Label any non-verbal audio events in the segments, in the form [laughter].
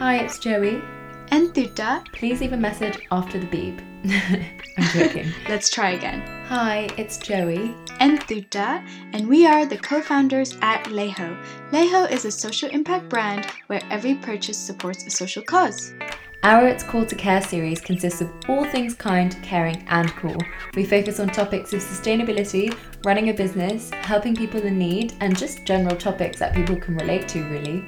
Hi, it's Joey. And Tuta. Please leave a message after the beep. [laughs] I'm joking. [laughs] Let's try again. Hi, it's Joey. And Tuta, and we are the co founders at Leho. Leho is a social impact brand where every purchase supports a social cause. Our It's Call to Care series consists of all things kind, caring, and cool. We focus on topics of sustainability, running a business, helping people in need, and just general topics that people can relate to, really.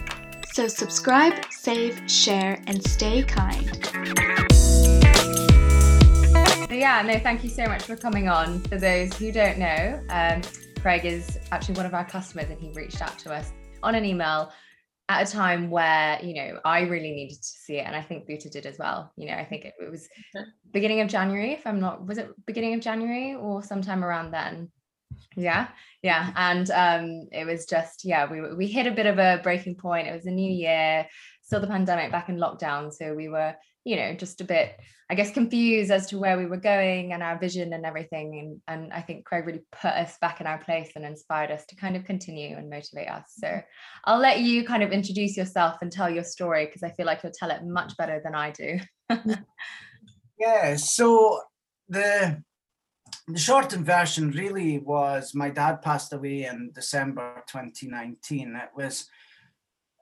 So subscribe, save, share, and stay kind. Yeah, no, thank you so much for coming on. For those who don't know, um, Craig is actually one of our customers, and he reached out to us on an email at a time where you know I really needed to see it, and I think Buta did as well. You know, I think it, it was beginning of January, if I'm not, was it beginning of January or sometime around then? Yeah, yeah, and um, it was just yeah, we we hit a bit of a breaking point. It was a new year, still the pandemic, back in lockdown, so we were you know just a bit i guess confused as to where we were going and our vision and everything and, and i think craig really put us back in our place and inspired us to kind of continue and motivate us so mm-hmm. i'll let you kind of introduce yourself and tell your story because i feel like you'll tell it much better than i do [laughs] yeah so the the shortened version really was my dad passed away in december 2019 it was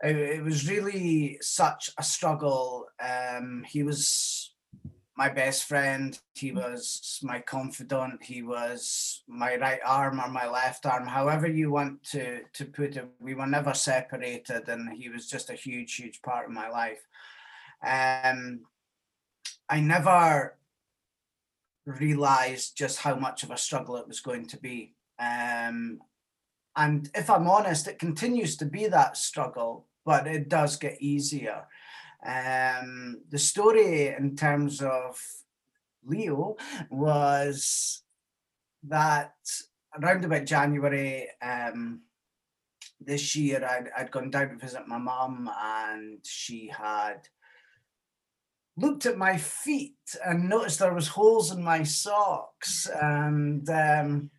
it, was really such a struggle. Um, he was my best friend. He was my confidant. He was my right arm or my left arm, however you want to to put it. We were never separated, and he was just a huge, huge part of my life. Um, I never realized just how much of a struggle it was going to be. Um, and if I'm honest, it continues to be that struggle but it does get easier. Um, the story in terms of Leho was that around about January um, this year, I'd, I'd gone down to visit my mum and she had looked at my feet and noticed there was holes in my socks and um,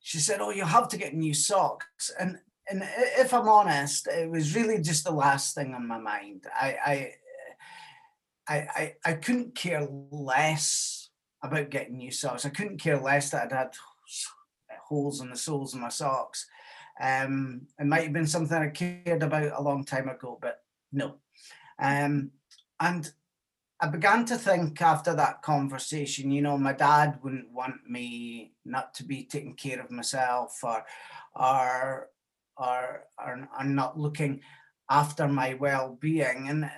she said oh you have to get new socks and and if I'm honest, it was really just the last thing on my mind. I, I, I, I, I couldn't care less about getting new socks. I couldn't care less that I'd had holes in the soles of my socks. Um, it might have been something I cared about a long time ago, but no. Um, and I began to think after that conversation, you know, my dad wouldn't want me not to be taking care of myself or, or or, or, are not looking after my well-being and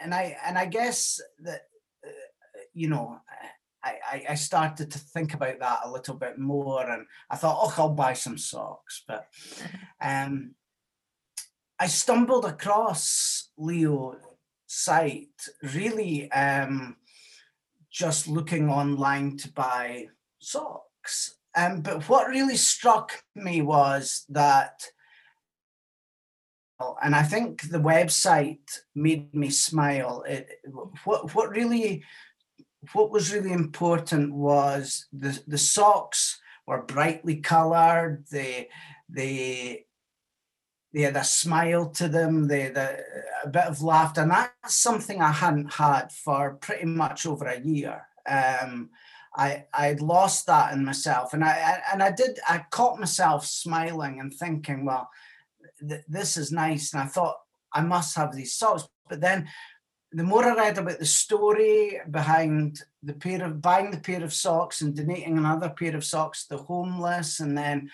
and i and i guess that uh, you know I, I started to think about that a little bit more and I thought, oh, I'll buy some socks. But [laughs] um, I stumbled across Leho site really um, just looking online to buy socks. Um, but what really struck me was that and I think the website made me smile. It, what what really what was really important was the the socks were brightly coloured. They they they had a smile to them. They had a, a, bit of laughter, and that's something I hadn't had for pretty much over a year. Um, I I'd lost that in myself, and I and I did I caught myself smiling and thinking, well th- this is nice. And I thought I must have these socks. But then the more I read about the story behind the pair of buying the pair of socks and donating another pair of socks to the homeless, and then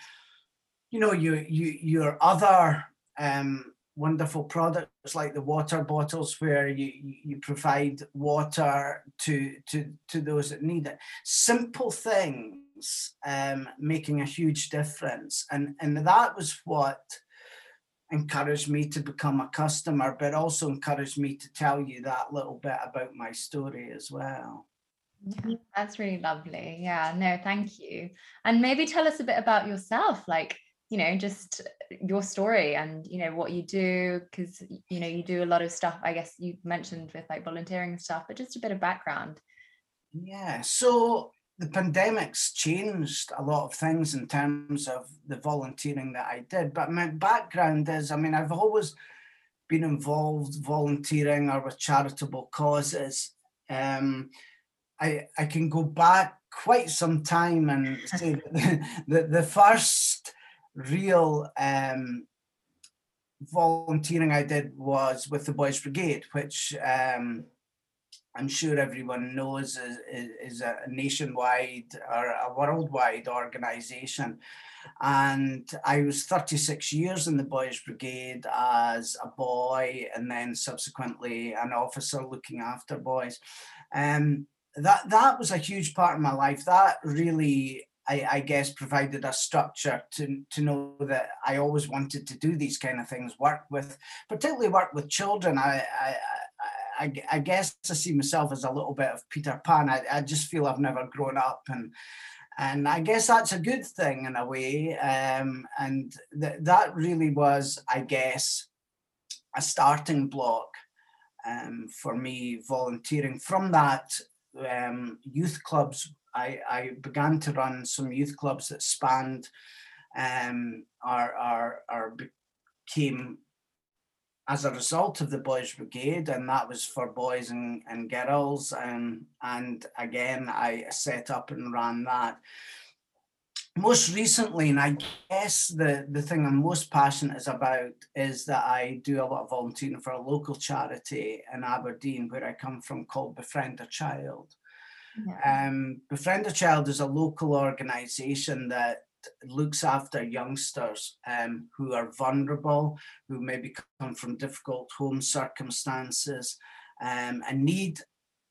you know you you your other um, wonderful products like the water bottles where you you provide water to to to those that need it. Simple things um, making a huge difference, and and that was what encouraged me to become a customer, but also encouraged me to tell you that little bit about my story as well. That's really lovely. Yeah, no, thank you. And maybe tell us a bit about yourself, like, you know, just your story and, you know, what you do, because, you know, you do a lot of stuff, I guess you mentioned with like volunteering and stuff, but just a bit of background. Yeah. So the pandemic's changed a lot of things in terms of the volunteering that I did. But my background is, I mean, I've always been involved volunteering or with charitable causes, um, I, I can go back quite some time and say that the, the, the first real um, volunteering I did was with the Boys Brigade, which um, I'm sure everyone knows is, is a nationwide or a worldwide organization. And I was 36 years in the Boys Brigade as a boy and then subsequently an officer looking after boys. Um, that, that was a huge part of my life. That really I, I, guess provided a structure to to know that I always wanted to do these kind of things, work with, particularly work with children. I I, I, I guess I see myself as a little bit of Peter Pan. I, I just feel I've never grown up and and I guess that's a good thing in a way. Um, and th- that really was, I guess, a starting block um, for me volunteering. From that, um, youth clubs, I, I, began to run some youth clubs that spanned um, our, our, our became as a result of the Boys Brigade, and that was for boys and, and girls. And, and again, I set up and ran that. Most recently, and I guess the, the thing I'm most passionate is about is that I do a lot of volunteering for a local charity in Aberdeen, where I come from, called Befriend a Child. Yeah. Um, Befriend a Child is a local organisation that looks after youngsters um, who are vulnerable, who maybe come from difficult home circumstances um, and need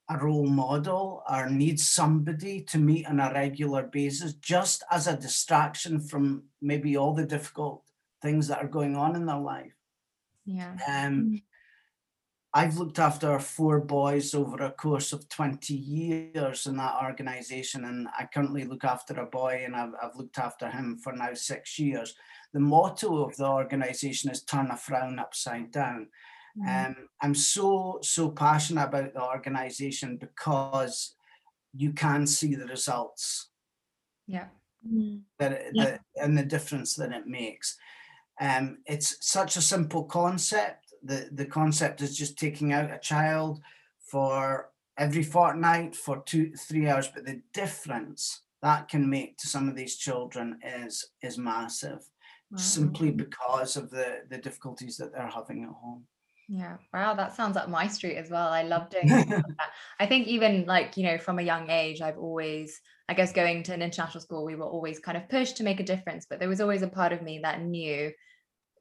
a role model or need somebody to meet on a regular basis just as a distraction from maybe all the difficult things that are going on in their life. Yeah. Um, mm. I've looked after four boys over a course of 20 years in that organization, and I currently look after a boy, and I've, I've looked after him for now six years. The motto of the organization is turn a frown upside down. Mm. Um, I'm so, so passionate about the organization because you can see the results. Yeah. Mm. That, yeah. that and the difference that it makes. Um, it's such a simple concept the the concept is just taking out a child for every fortnight for two three hours but the difference that can make to some of these children is is massive wow. simply because of the the difficulties that they're having at home. Yeah. Wow that sounds like my street as well. I love doing [laughs] that. I think even like you know from a young age i've always i guess going to an international school we were always kind of pushed to make a difference but there was always a part of me that knew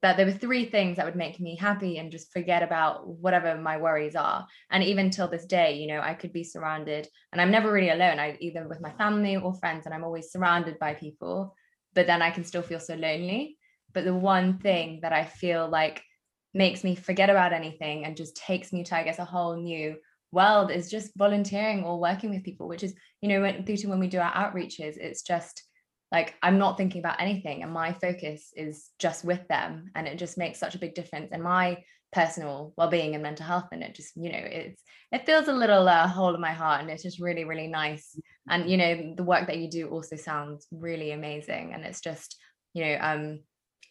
that there were three things that would make me happy and just forget about whatever my worries are. And even till this day you know i could be surrounded and i'm never really alone. I either with my family or friends and i'm always surrounded by people but then i can still feel so lonely. But the one thing that i feel like makes me forget about anything and just takes me to i guess a whole new world is just volunteering or working with people which is you know when, when we do our outreaches it's just like i'm not thinking about anything and my focus is just with them and it just makes such a big difference in my personal well-being and mental health and it just you know it's it feels a little uh, hole in my heart and it's just really really nice. And you know the work that you do also sounds really amazing and it's just you know um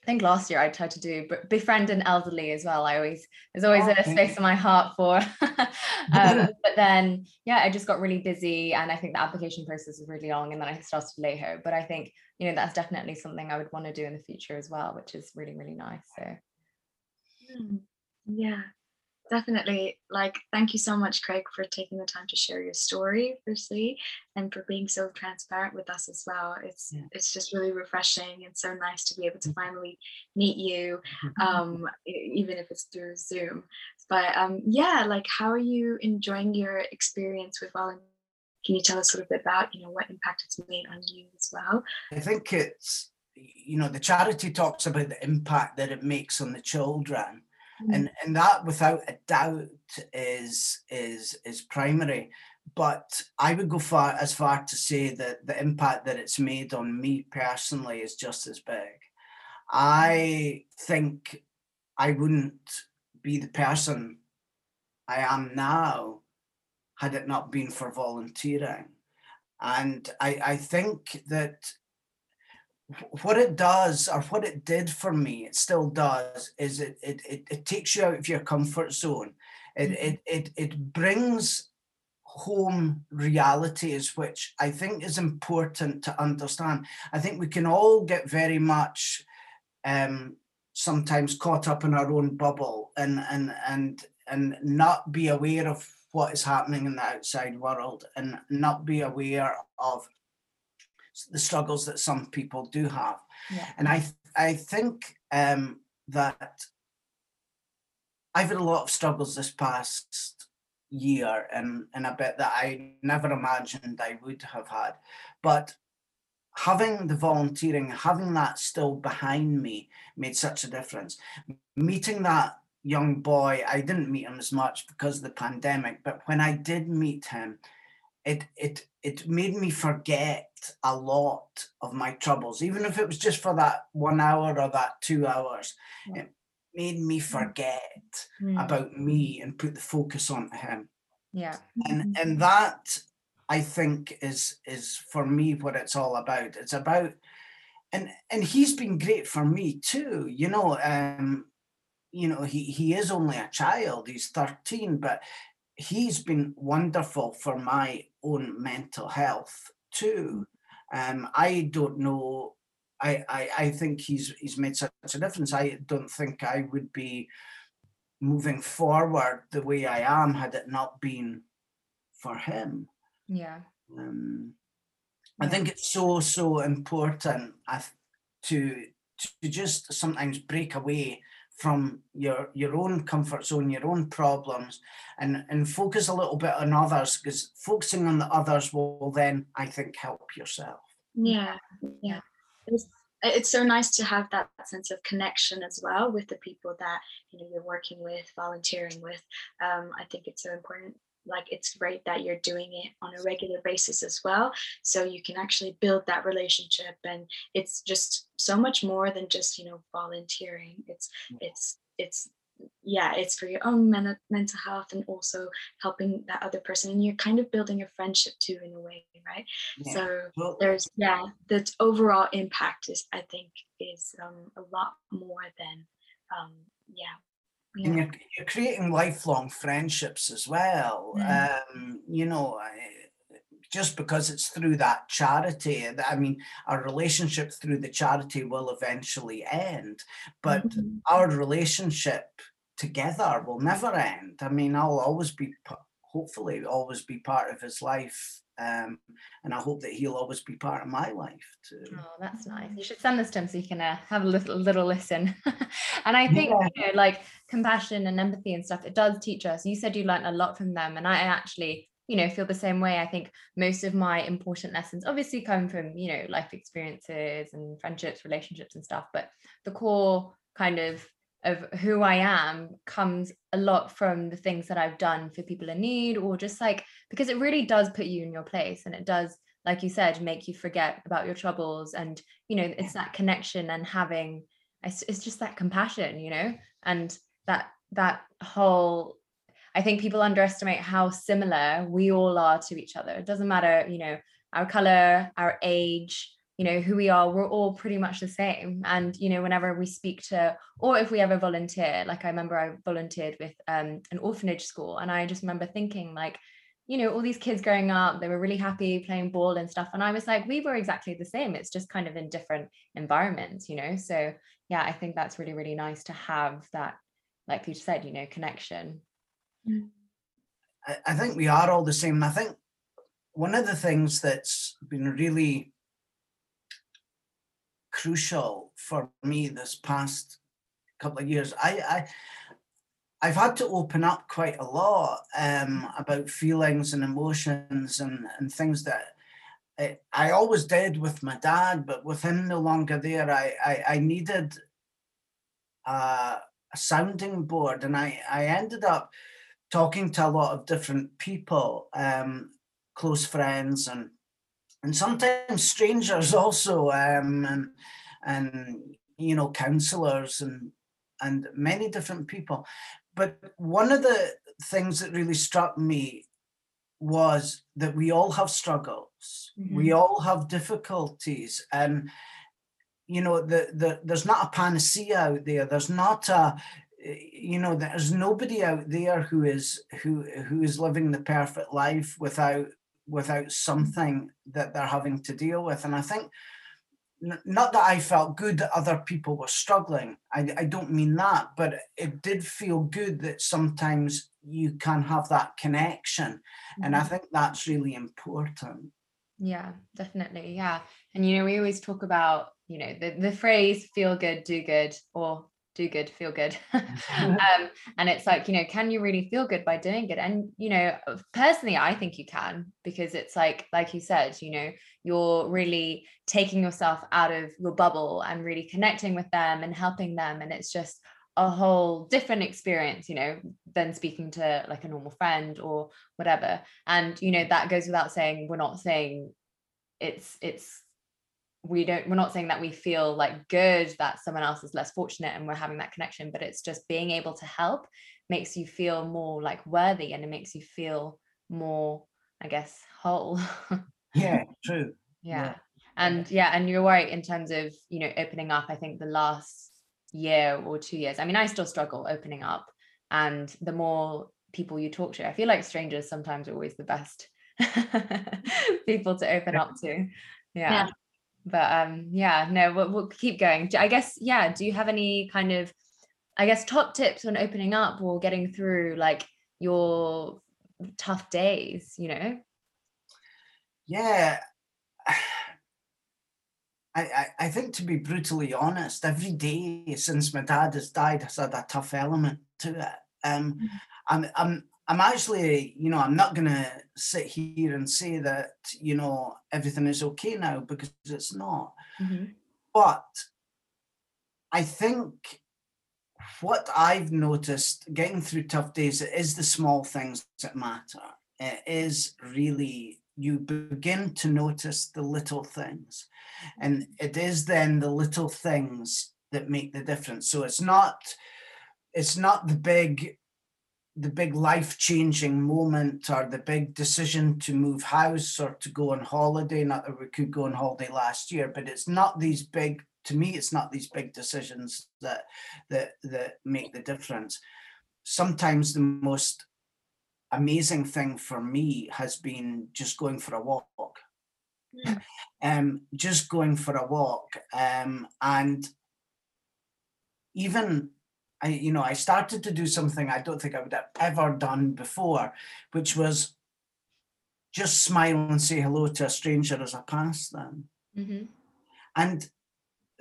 I think last year I tried to do befriend an elderly as well. I always there's always oh, a space in my heart for, [laughs] um, [laughs] but then yeah, I just got really busy, and I think the application process was really long, and then I started Leho. But I think you know that's definitely something I would want to do in the future as well, which is really really nice. So hmm. yeah, definitely like thank you so much craig for taking the time to share your story firstly and for being so transparent with us as well it's yeah. it's just really refreshing and so nice to be able to mm-hmm. finally meet you mm-hmm. um even if it's through zoom but um yeah like how are you enjoying your experience with volunteering can you tell us a little bit about you know what impact it's made on you as well i think it's you know the charity talks about the impact that it makes on the children. Mm. and and that without a doubt is is is primary. But i would go far as far to say that the impact that it's made on me personally is just as big. I mm. think i wouldn't be the person i am now had it not been for volunteering. And i i think that what it does or what it did for me, it still does, is it it it, it takes you out of your comfort zone. It Mhm. it it it brings home realities, which I think is important to understand. I think we can all get very much um, sometimes caught up in our own bubble and and and and not be aware of what is happening in the outside world and not be aware of the struggles that some people do have. Yeah. And I I think um, that I've had a lot of struggles this past year and and a bit that I never imagined I would have had. But having the volunteering, having that still behind me made such a difference. Meeting that young boy, I didn't meet him as much because of the pandemic, but when I did meet him, it it it made me forget a lot of my troubles, even if it was just for that one hour or that two hours. Yeah. It made me forget Mm. about me and put the focus on him Yeah. and and that i think is is for me what it's all about it's about and and he's been great for me too you know um you know he he is only a child he's 13 but he's been wonderful for my own mental health too um i don't know I, I I think he's he's made such a difference. I don't think I would be moving forward the way I am had it not been for him. Yeah. Um, I Yeah. think it's so so important to to just sometimes break away from your your own comfort zone, your own problems, and and focus a little bit on others because focusing on the others will then I think help yourself. yeah yeah it's, it's so nice to have that sense of connection as well with the people that you know you're working with volunteering with um, i think it's so important like it's great that you're doing it on a regular basis as well so you can actually build that relationship and it's just so much more than just you know volunteering. It's it's it's yeah it's for your own men- mental health and also helping that other person and you're kind of building a friendship too in a way right? Yeah. so Well, there's yeah the overall impact is i think is um, a lot more than um yeah and you're, you're creating lifelong friendships as well. Mm. Um, you know, just because it's through that charity, I mean, our relationship through the charity will eventually end, but Mhm. our relationship together will never end. I mean, I'll always be, hopefully, always be part of his life. Um, and I hope that he'll always be part of my life too. Oh, that's nice. You should send this to him so you can uh, have a little little listen. [laughs] and I think you know, like compassion and empathy and stuff, it does teach us. You said you learned a lot from them, and I actually, you know, feel the same way. I think most of my important lessons obviously come from you know life experiences and friendships, relationships, and stuff. But the core kind of of who I am comes a lot from the things that I've done for people in need, or just like because it really does put you in your place, and it does like you said, make you forget about your troubles. And, you know, it's that connection and having, it's, it's just that compassion, you know, and that, that whole, I think people underestimate how similar we all are to each other. It doesn't matter, you know, our color, our age, you know, who we are, we're all pretty much the same. And, you know, whenever we speak to, or if we ever volunteer, like I remember I volunteered with um, an orphanage school, and I just remember thinking, like, you know, all these kids growing up, they were really happy playing ball and stuff. And I was like, we were exactly the same. It's just kind of in different environments, you know? So, yeah, I think that's really, really nice to have that, like you said, you know, connection. I, I think we are all the same. And I think one of the things that's been really crucial for me this past couple of years, I, I I've had to open up quite a lot um, about feelings and emotions and, and things that I, I always did with my dad, but with him no longer there, I, I, I needed a, a sounding board. And I, I ended up talking to a lot of different people, um, close friends and and sometimes strangers also, um, and and you know counselors and and many different people. But one of the things that really struck me was that we all have struggles, we all have difficulties, and you know, the, the there's not a panacea out there. There's not a you know there's nobody out there who is who who is living the perfect life without without something that they're having to deal with and i think not that I felt good that other people were struggling. I, I don't mean that, but it did feel good that sometimes you can have that connection. Mm-hmm. And I mm-hmm. think that's really important. Yeah, definitely. Yeah. And, you know, we always talk about, you know, the, the phrase feel good, do good, or do good feel good. [laughs] Um, and it's like you know can you really feel good by doing it? And you know personally i think you can because it's like like you said you know you're really taking yourself out of your bubble and really connecting with them and helping them and it's just a whole different experience you know than speaking to like a normal friend or whatever. And you know that goes without saying we're not saying it's it's we don't we're not saying that we feel like good that someone else is less fortunate and we're having that connection but it's just being able to help makes you feel more like worthy and it makes you feel more i guess whole [laughs] yeah true yeah. yeah and yeah and you're right in terms of you know opening up i think the last year or two years i mean i still struggle opening up and the more people you talk to i feel like strangers sometimes are always the best [laughs] people to open yeah. up to yeah. yeah but um yeah no we'll, we'll keep going i guess yeah do you have any kind of i guess top tips on opening up or getting through like your tough days you know yeah [sighs] I, I, I think to be brutally honest, every day since my dad has died has had a tough element to it. Um, mm-hmm. I'm, I'm I'm actually, you know, I'm not going to sit here and say that, you know, everything is okay now because it's not. Mm-hmm. But I think what I've noticed getting through tough days is the small things that matter. It is really, you begin to notice the little things. And it is then the little things that make the difference. So it's not, it's not the big the big life changing moment or the big decision to move house or to go on holiday. Not that we could go on holiday last year, but it's not these big, to me, it's not these big decisions that that that make the difference. Sometimes the most amazing thing for me has been just going for a walk. Mm. [laughs] Um, just going for a walk. Um, and even I, you know, I started to do something I don't think I would have ever done before, which was just smile and say hello to a stranger as I passed them. Mm-hmm. And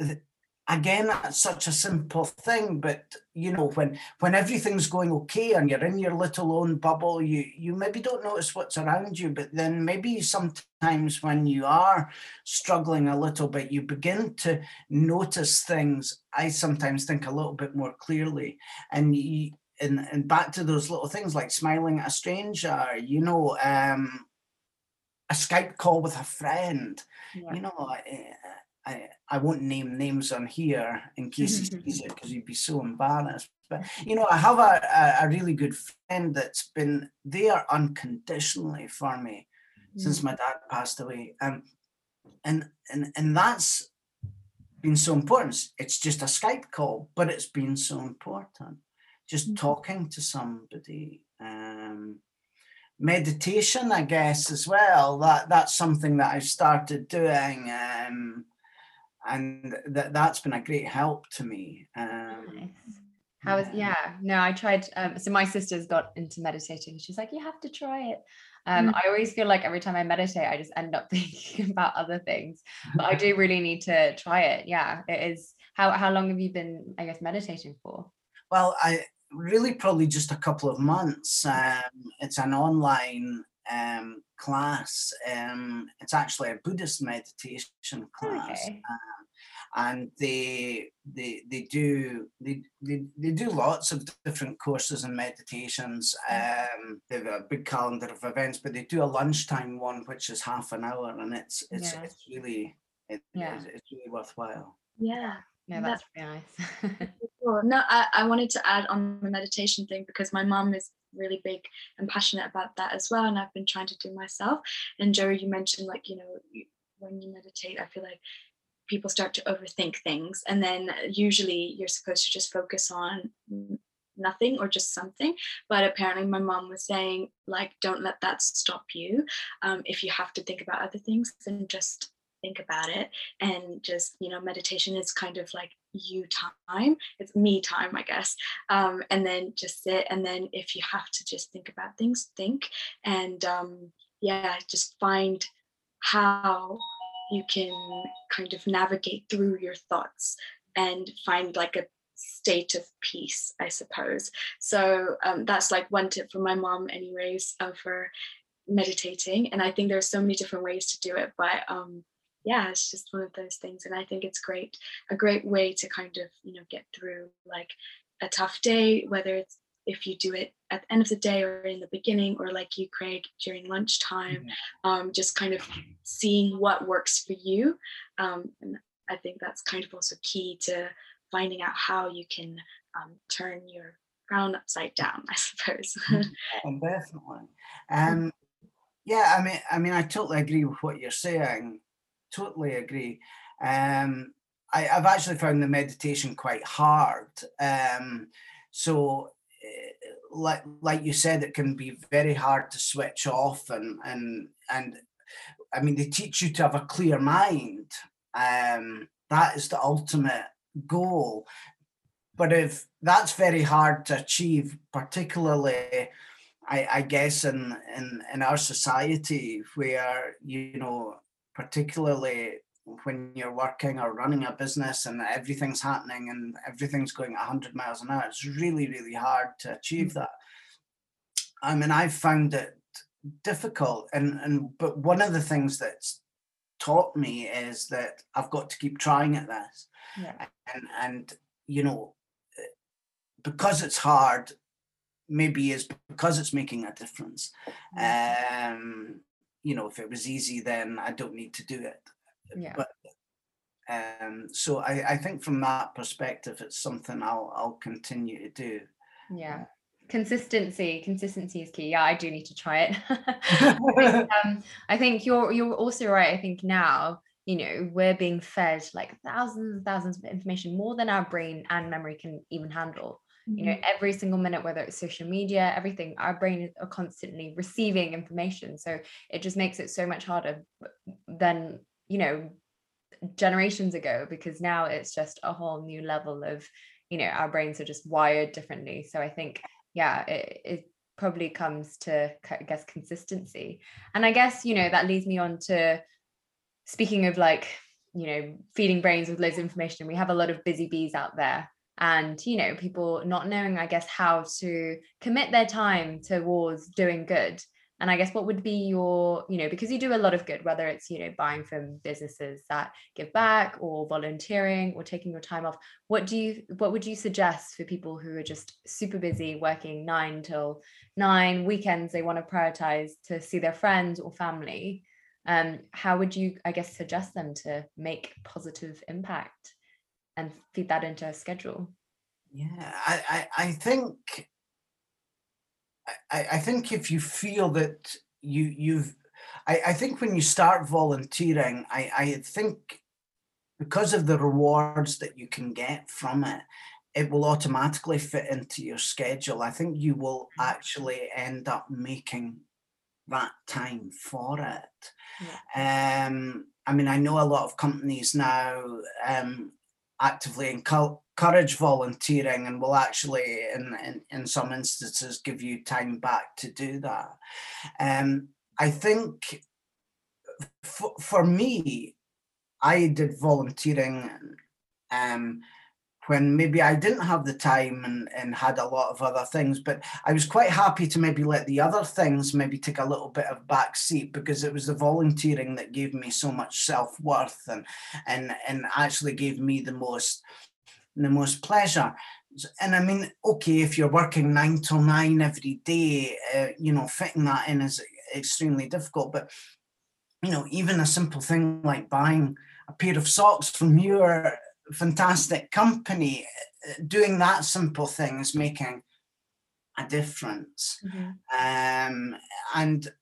th- again that's such a simple thing but you know when when everything's going okay and you're in your little own bubble you you maybe don't notice what's around you but then maybe sometimes when you are struggling a little bit you begin to notice things i sometimes think a little bit more clearly and you and, and back to those little things like smiling at a stranger you know um a skype call with a friend yeah. you know I, I won't name names on here in case he sees it [laughs] because he'd be so embarrassed. But you know, I have a, a, really good friend that's been there unconditionally for me mm. since my dad passed away. Um, and and and that's been so important. It's just a Skype call, but it's been so important. Just mm. talking to somebody. Um, meditation, I guess, as well. That that's something that I've started doing. Um, and that that's been a great help to me. Um, nice. How was yeah? No, I tried. Um, so my sister's got into meditating. She's like, you have to try it. Um, mm. I always feel like every time I meditate, I just end up [laughs] thinking about other things. But I do [laughs] really need to try it. Yeah, it is. How how long have you been, I guess, meditating for? Well, I really probably just a couple of months. Um, it's an online um, class. Um, it's actually a Buddhist meditation class. Okay. Um, and they they they do they, they they do lots of different courses and meditations. Mm. Um, they have a big calendar of events, but they do a lunchtime one, which is half an hour, and it's it's yeah. it's really it, yeah. it's, it's really worthwhile. Yeah. Yeah, that's that, really nice. [laughs] No, I, I wanted to add on the meditation thing because my mom is really big and passionate about that as well and i've been trying to do myself. And joe you mentioned like you know when you meditate i feel like people start to overthink things and then usually you're supposed to just focus on nothing or just something. But apparently my mom was saying like don't let that stop you. Um, if you have to think about other things then just think about it and just you know meditation is kind of like you time it's me time i guess um, and then just sit and then if you have to just think about things think and um, yeah just find how you can kind of navigate through your thoughts and find like a state of peace i suppose. So um, that's like one tip from my mom anyways uh, for meditating and i think there's so many different ways to do it but um, yeah it's just one of those things and i think it's great a great way to kind of you know get through like a tough day whether it's if you do it at the end of the day or in the beginning or like you craig during lunchtime mm-hmm. um, just kind of seeing what works for you um, and i think that's kind of also key to finding out how you can um, turn your crown upside down [laughs] i suppose. And definitely. [laughs] Um, yeah i mean i mean i totally agree with what you're saying totally agree. Um, I, have actually found the meditation quite hard. Um, so, uh, like like you said, it can be very hard to switch off, and and and I mean they teach you to have a clear mind. Um, that is the ultimate goal. But if that's very hard to achieve, particularly I, I, guess in, in in our society where you know particularly when you're working or running a business and everything's happening and everything's going 100 miles an hour it's really really hard to achieve mm. that i mean i've found it difficult and and but one of the things that's taught me is that i've got to keep trying at this yeah. and and you know because it's hard maybe is because it's making a difference um you know, if it was easy, then I don't need to do it. Yeah. But um, so I, I think from that perspective, it's something I'll I'll continue to do. Yeah. Consistency, consistency is key. Yeah, I do need to try it. [laughs] I, think, [laughs] um, I think you're you're also right. I think now you know we're being fed like thousands and thousands of information more than our brain and memory can even handle you know mm-hmm. every single minute whether it's social media everything our brain are constantly receiving information. So it just makes it so much harder than you know generations ago because now it's just a whole new level of you know our brains are just wired differently. So i think yeah it, it probably comes to i guess consistency. And i guess you know that leads me on to speaking of like you know feeding brains with loads of information. We have a lot of busy bees out there and you know people not knowing i guess how to commit their time towards doing good. And i guess what would be your you know because you do a lot of good whether it's you know buying from businesses that give back or volunteering or taking your time off what do you what would you suggest for people who are just super busy working 9 till 9 weekends they want to prioritize to see their friends or family? Um how would you i guess suggest them to make positive impact and feed that into a schedule yeah i i, I think I, I think if you feel that you you've I, I think when you start volunteering i i think because of the rewards that you can get from it it will automatically fit into your schedule i think you will mm. actually end up making that time for it yeah. um i mean i know a lot of companies now um actively encourage volunteering and will actually in, in, in some instances give you time back to do that. Um, i think for, for me i did volunteering um, when maybe I didn't have the time and, and had a lot of other things, but I was quite happy to maybe let the other things maybe take a little bit of back seat because it was the volunteering that gave me so much self-worth and and and actually gave me the most the most pleasure. And I mean, okay, if you're working nine till nine every day, uh, you know, fitting that in is extremely difficult. But you know, even a simple thing like buying a pair of socks from your fantastic company uh, doing that simple thing is making a difference mm-hmm. um, and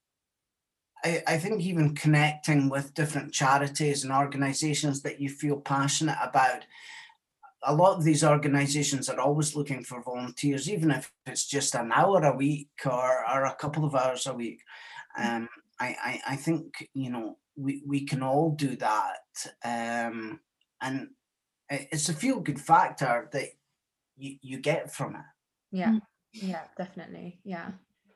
I, I think even connecting with different charities and organizations that you feel passionate about a lot of these organizations are always looking for volunteers, even if it's just an hour a week or, or a couple of hours a week. Um, I, I, I think, you know, we, we can all do that. Um, and it's a feel good factor that you, you get from it. Yeah, yeah, definitely. Yeah,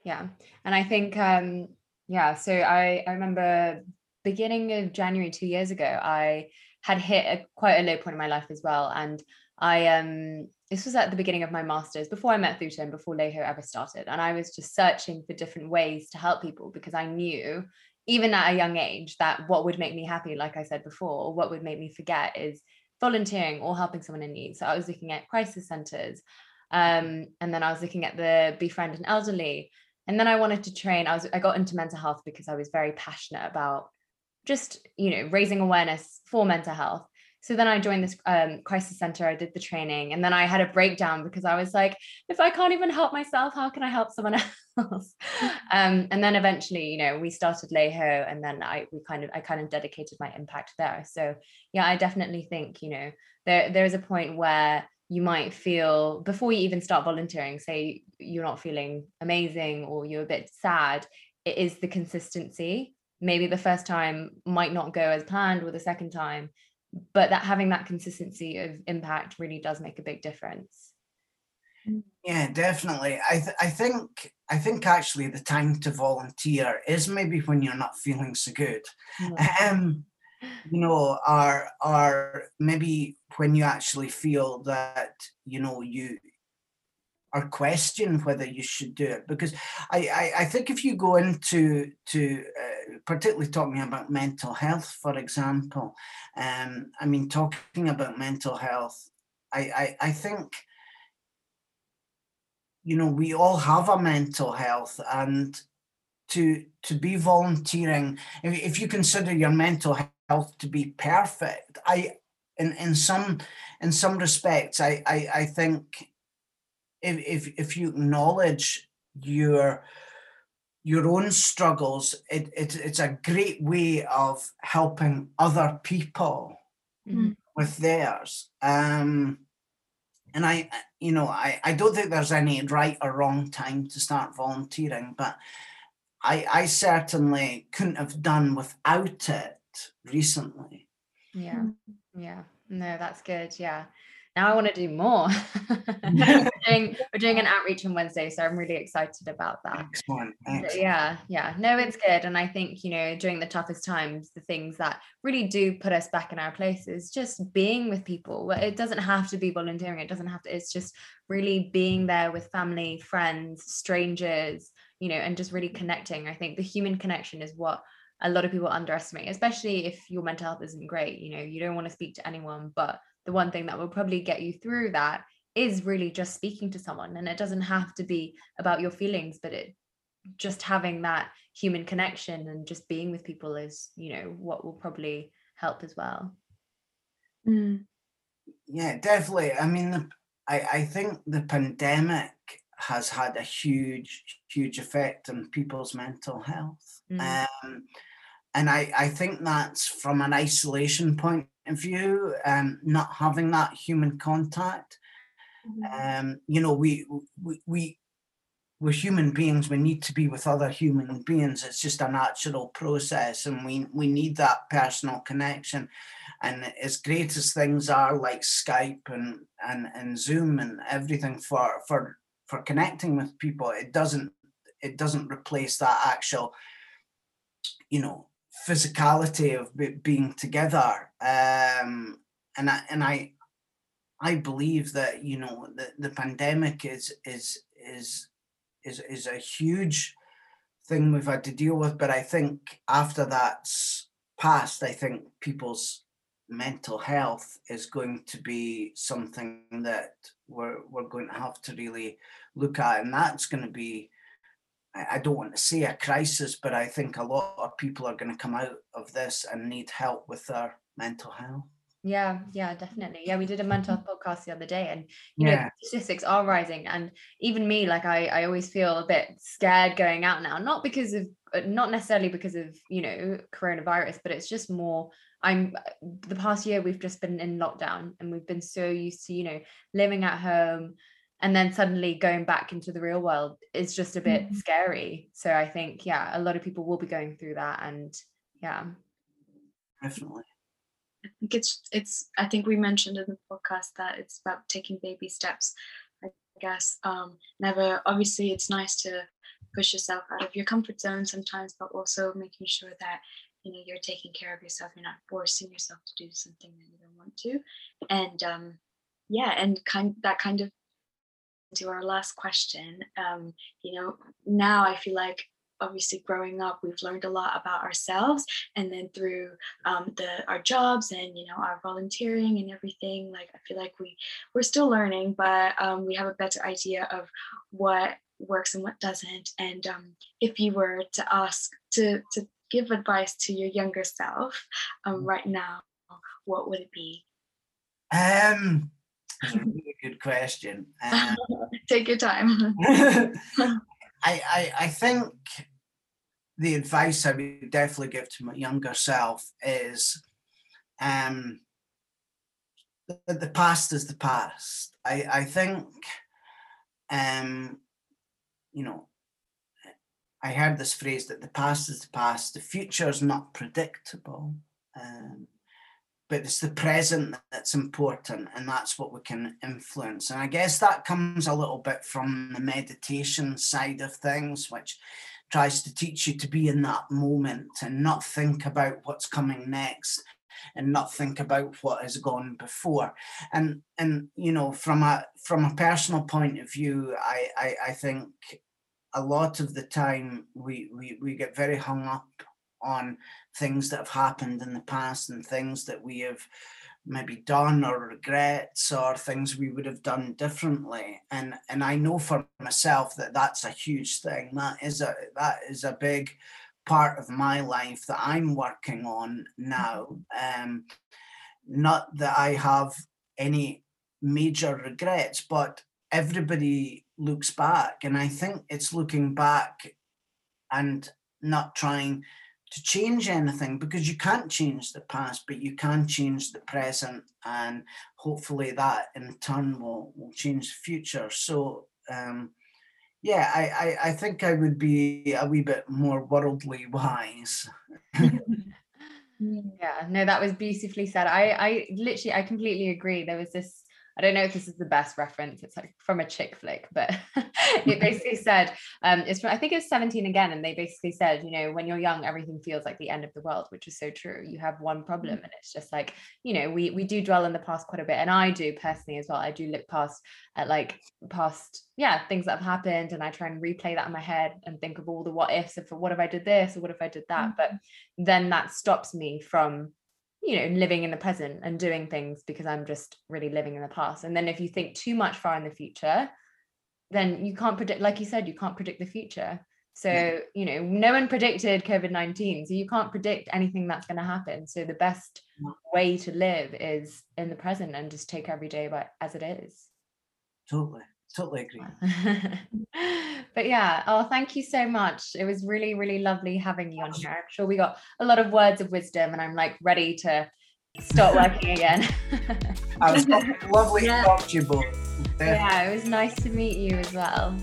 yeah. And I think, um, yeah, so I, I remember beginning of January two years ago, I had hit a, quite a low point in my life as well. And I um this was at the beginning of my masters before I met Tuta and before Leho ever started. And I was just searching for different ways to help people because I knew even at a young age that what would make me happy, like I said before, what would make me forget is volunteering or helping someone in need. So I was looking at crisis centers. Um, and then I was looking at the befriend and elderly. And then I wanted to train. I was I got into mental health because I was very passionate about just you know raising awareness for mental health so then i joined this um, crisis center i did the training and then i had a breakdown because i was like if i can't even help myself how can i help someone [laughs] else? Um, and then eventually you know we started leho and then i we kind of i kind of dedicated my impact there. So yeah i definitely think you know there there is a point where you might feel before you even start volunteering say you're not feeling amazing or you're a bit sad it is the consistency. Maybe the first time might not go as planned or the second time but that having that consistency of impact really does make a big difference. Yeah definitely. I th- i think i think actually the time to volunteer is maybe when you're not feeling so good. Um you know or or maybe when you actually feel that you know you or question whether you should do it because I, I, I think if you go into to uh, particularly talking about mental health for example um I mean talking about mental health I, I I think you know we all have a mental health and to to be volunteering if, you consider your mental health to be perfect I in in some in some respects I I, I think if, if, if you acknowledge your your own struggles, it, it, it's a great way of helping other people mm-hmm. with theirs. Um, and I, you know, I, I don't think there's any right or wrong time to start volunteering, but I, I certainly couldn't have done without it recently. Yeah, yeah, no, that's good. Yeah, now I want to do more. [laughs] we're, [laughs] doing, we're doing an outreach on Wednesday, so I'm really excited about that. Excellent. Excellent. Yeah, yeah. No, it's good. And I think, you know, during the toughest times, the things that really do put us back in our places, just being with people. It doesn't have to be volunteering, it doesn't have to, it's just really being there with family, friends, strangers, you know, and just really connecting. I think the human connection is what a lot of people underestimate, especially if your mental health isn't great. You know, you don't want to speak to anyone, but the one thing that will probably get you through that is really just speaking to someone and it doesn't have to be about your feelings but it just having that human connection and just being with people is you know what will probably help as well mm. yeah definitely i mean I, I think the pandemic has had a huge huge effect on people's mental health mm. um, and I, I think that's from an isolation point of view, um, not having that human contact. Mm-hmm. Um, you know, we, we we we're human beings. We need to be with other human beings. It's just a natural process, and we we need that personal connection. And as great as things are, like Skype and and and Zoom and everything for for for connecting with people, it doesn't it doesn't replace that actual, you know, physicality of being together. Um, and I, and I I believe that you know the, the pandemic is is is is is a huge thing we've had to deal with. But I think after that's passed I think people's mental health is going to be something that we're we're going to have to really look at. And that's going to be I don't want to say a crisis, but I think a lot of people are going to come out of this and need help with their mental health. Yeah, yeah, definitely. Yeah, we did a mental health podcast the other day, and you yeah. know, statistics are rising. And even me, like I, I always feel a bit scared going out now, not because of uh, not necessarily because of you know coronavirus but it's just more i'm the past year we've just been in lockdown and we've been so used to you know living at home and then suddenly going back into the real world is just a bit mm-hmm. scary. So i think yeah a lot of people will be going through that and yeah. Definitely. I think it's it's i think we mentioned in the podcast that it's about taking baby steps i guess. Um never obviously it's nice to push yourself out of your comfort zone sometimes but also making sure that you know you're taking care of yourself. You're not forcing yourself to do something that you don't want to. And um yeah and kind that kind of to our last question, um, you know, now I feel like obviously growing up we've learned a lot about ourselves and then through um, the our jobs and you know our volunteering and everything like i feel like we we're still learning but um, we have a better idea of what works and what doesn't and um, if you were to ask to to give advice to your younger self um, mm. right now what would it be um a really good question. Um, [laughs] Take your time. [laughs] I, I, I think the advice I would definitely give to my younger self is um, the, the past is the past. I, I think, um, you know, I heard this phrase that the past is the past, the future is not predictable. Um, but it's the present that's important and that's what we can influence. And i guess that comes a little bit from the meditation side of things which tries to teach you to be in that moment and not think about what's coming next and not think about what has gone before. And and you know from a from a personal point of view i i, I think a lot of the time we, we we get very hung up on things that have happened in the past and things that we have maybe done or regrets or things we would have done differently. And and I know for myself that that's a huge thing. That is a that is a big part of my life that I'm working on now. Um not that I have any major regrets but everybody looks back. And I think it's looking back and not trying to change anything because you can't change the past, but you can change the present, and hopefully that in turn will will change the future. So um, yeah, I, I I think I would be a wee bit more worldly wise. [laughs] yeah, no, that was beautifully said. I I literally I completely agree. There was this I don't know if this is the best reference. It's like from a chick flick, but [laughs] it basically [laughs] said um, it's from I think it's 17 again, and they basically said, you know, when you're young, everything feels like the end of the world, which is so true. You have one problem, mm. and it's just like you know, we we do dwell in the past quite a bit, and I do personally as well. I do look past at like past yeah things that have happened, and I try and replay that in my head and think of all the what ifs of what if I did this or what if I did that, mm-hmm. but then that stops me from you know living in the present and doing things because i'm just really living in the past. And then if you think too much far in the future then you can't predict like you said you can't predict the future. So yeah. you know no one predicted covid-19 so you can't predict anything that's going to happen. So the best way to live is in the present and just take every day by, as it is. Totally totally agree. [laughs] but yeah, oh, thank you so much. It was really, really lovely having you on here. I'm sure we got a lot of words of wisdom, and I'm like ready to start [laughs] working again. [laughs] I was lovely yeah. to talk to you both. Yeah, it was nice to meet you as well.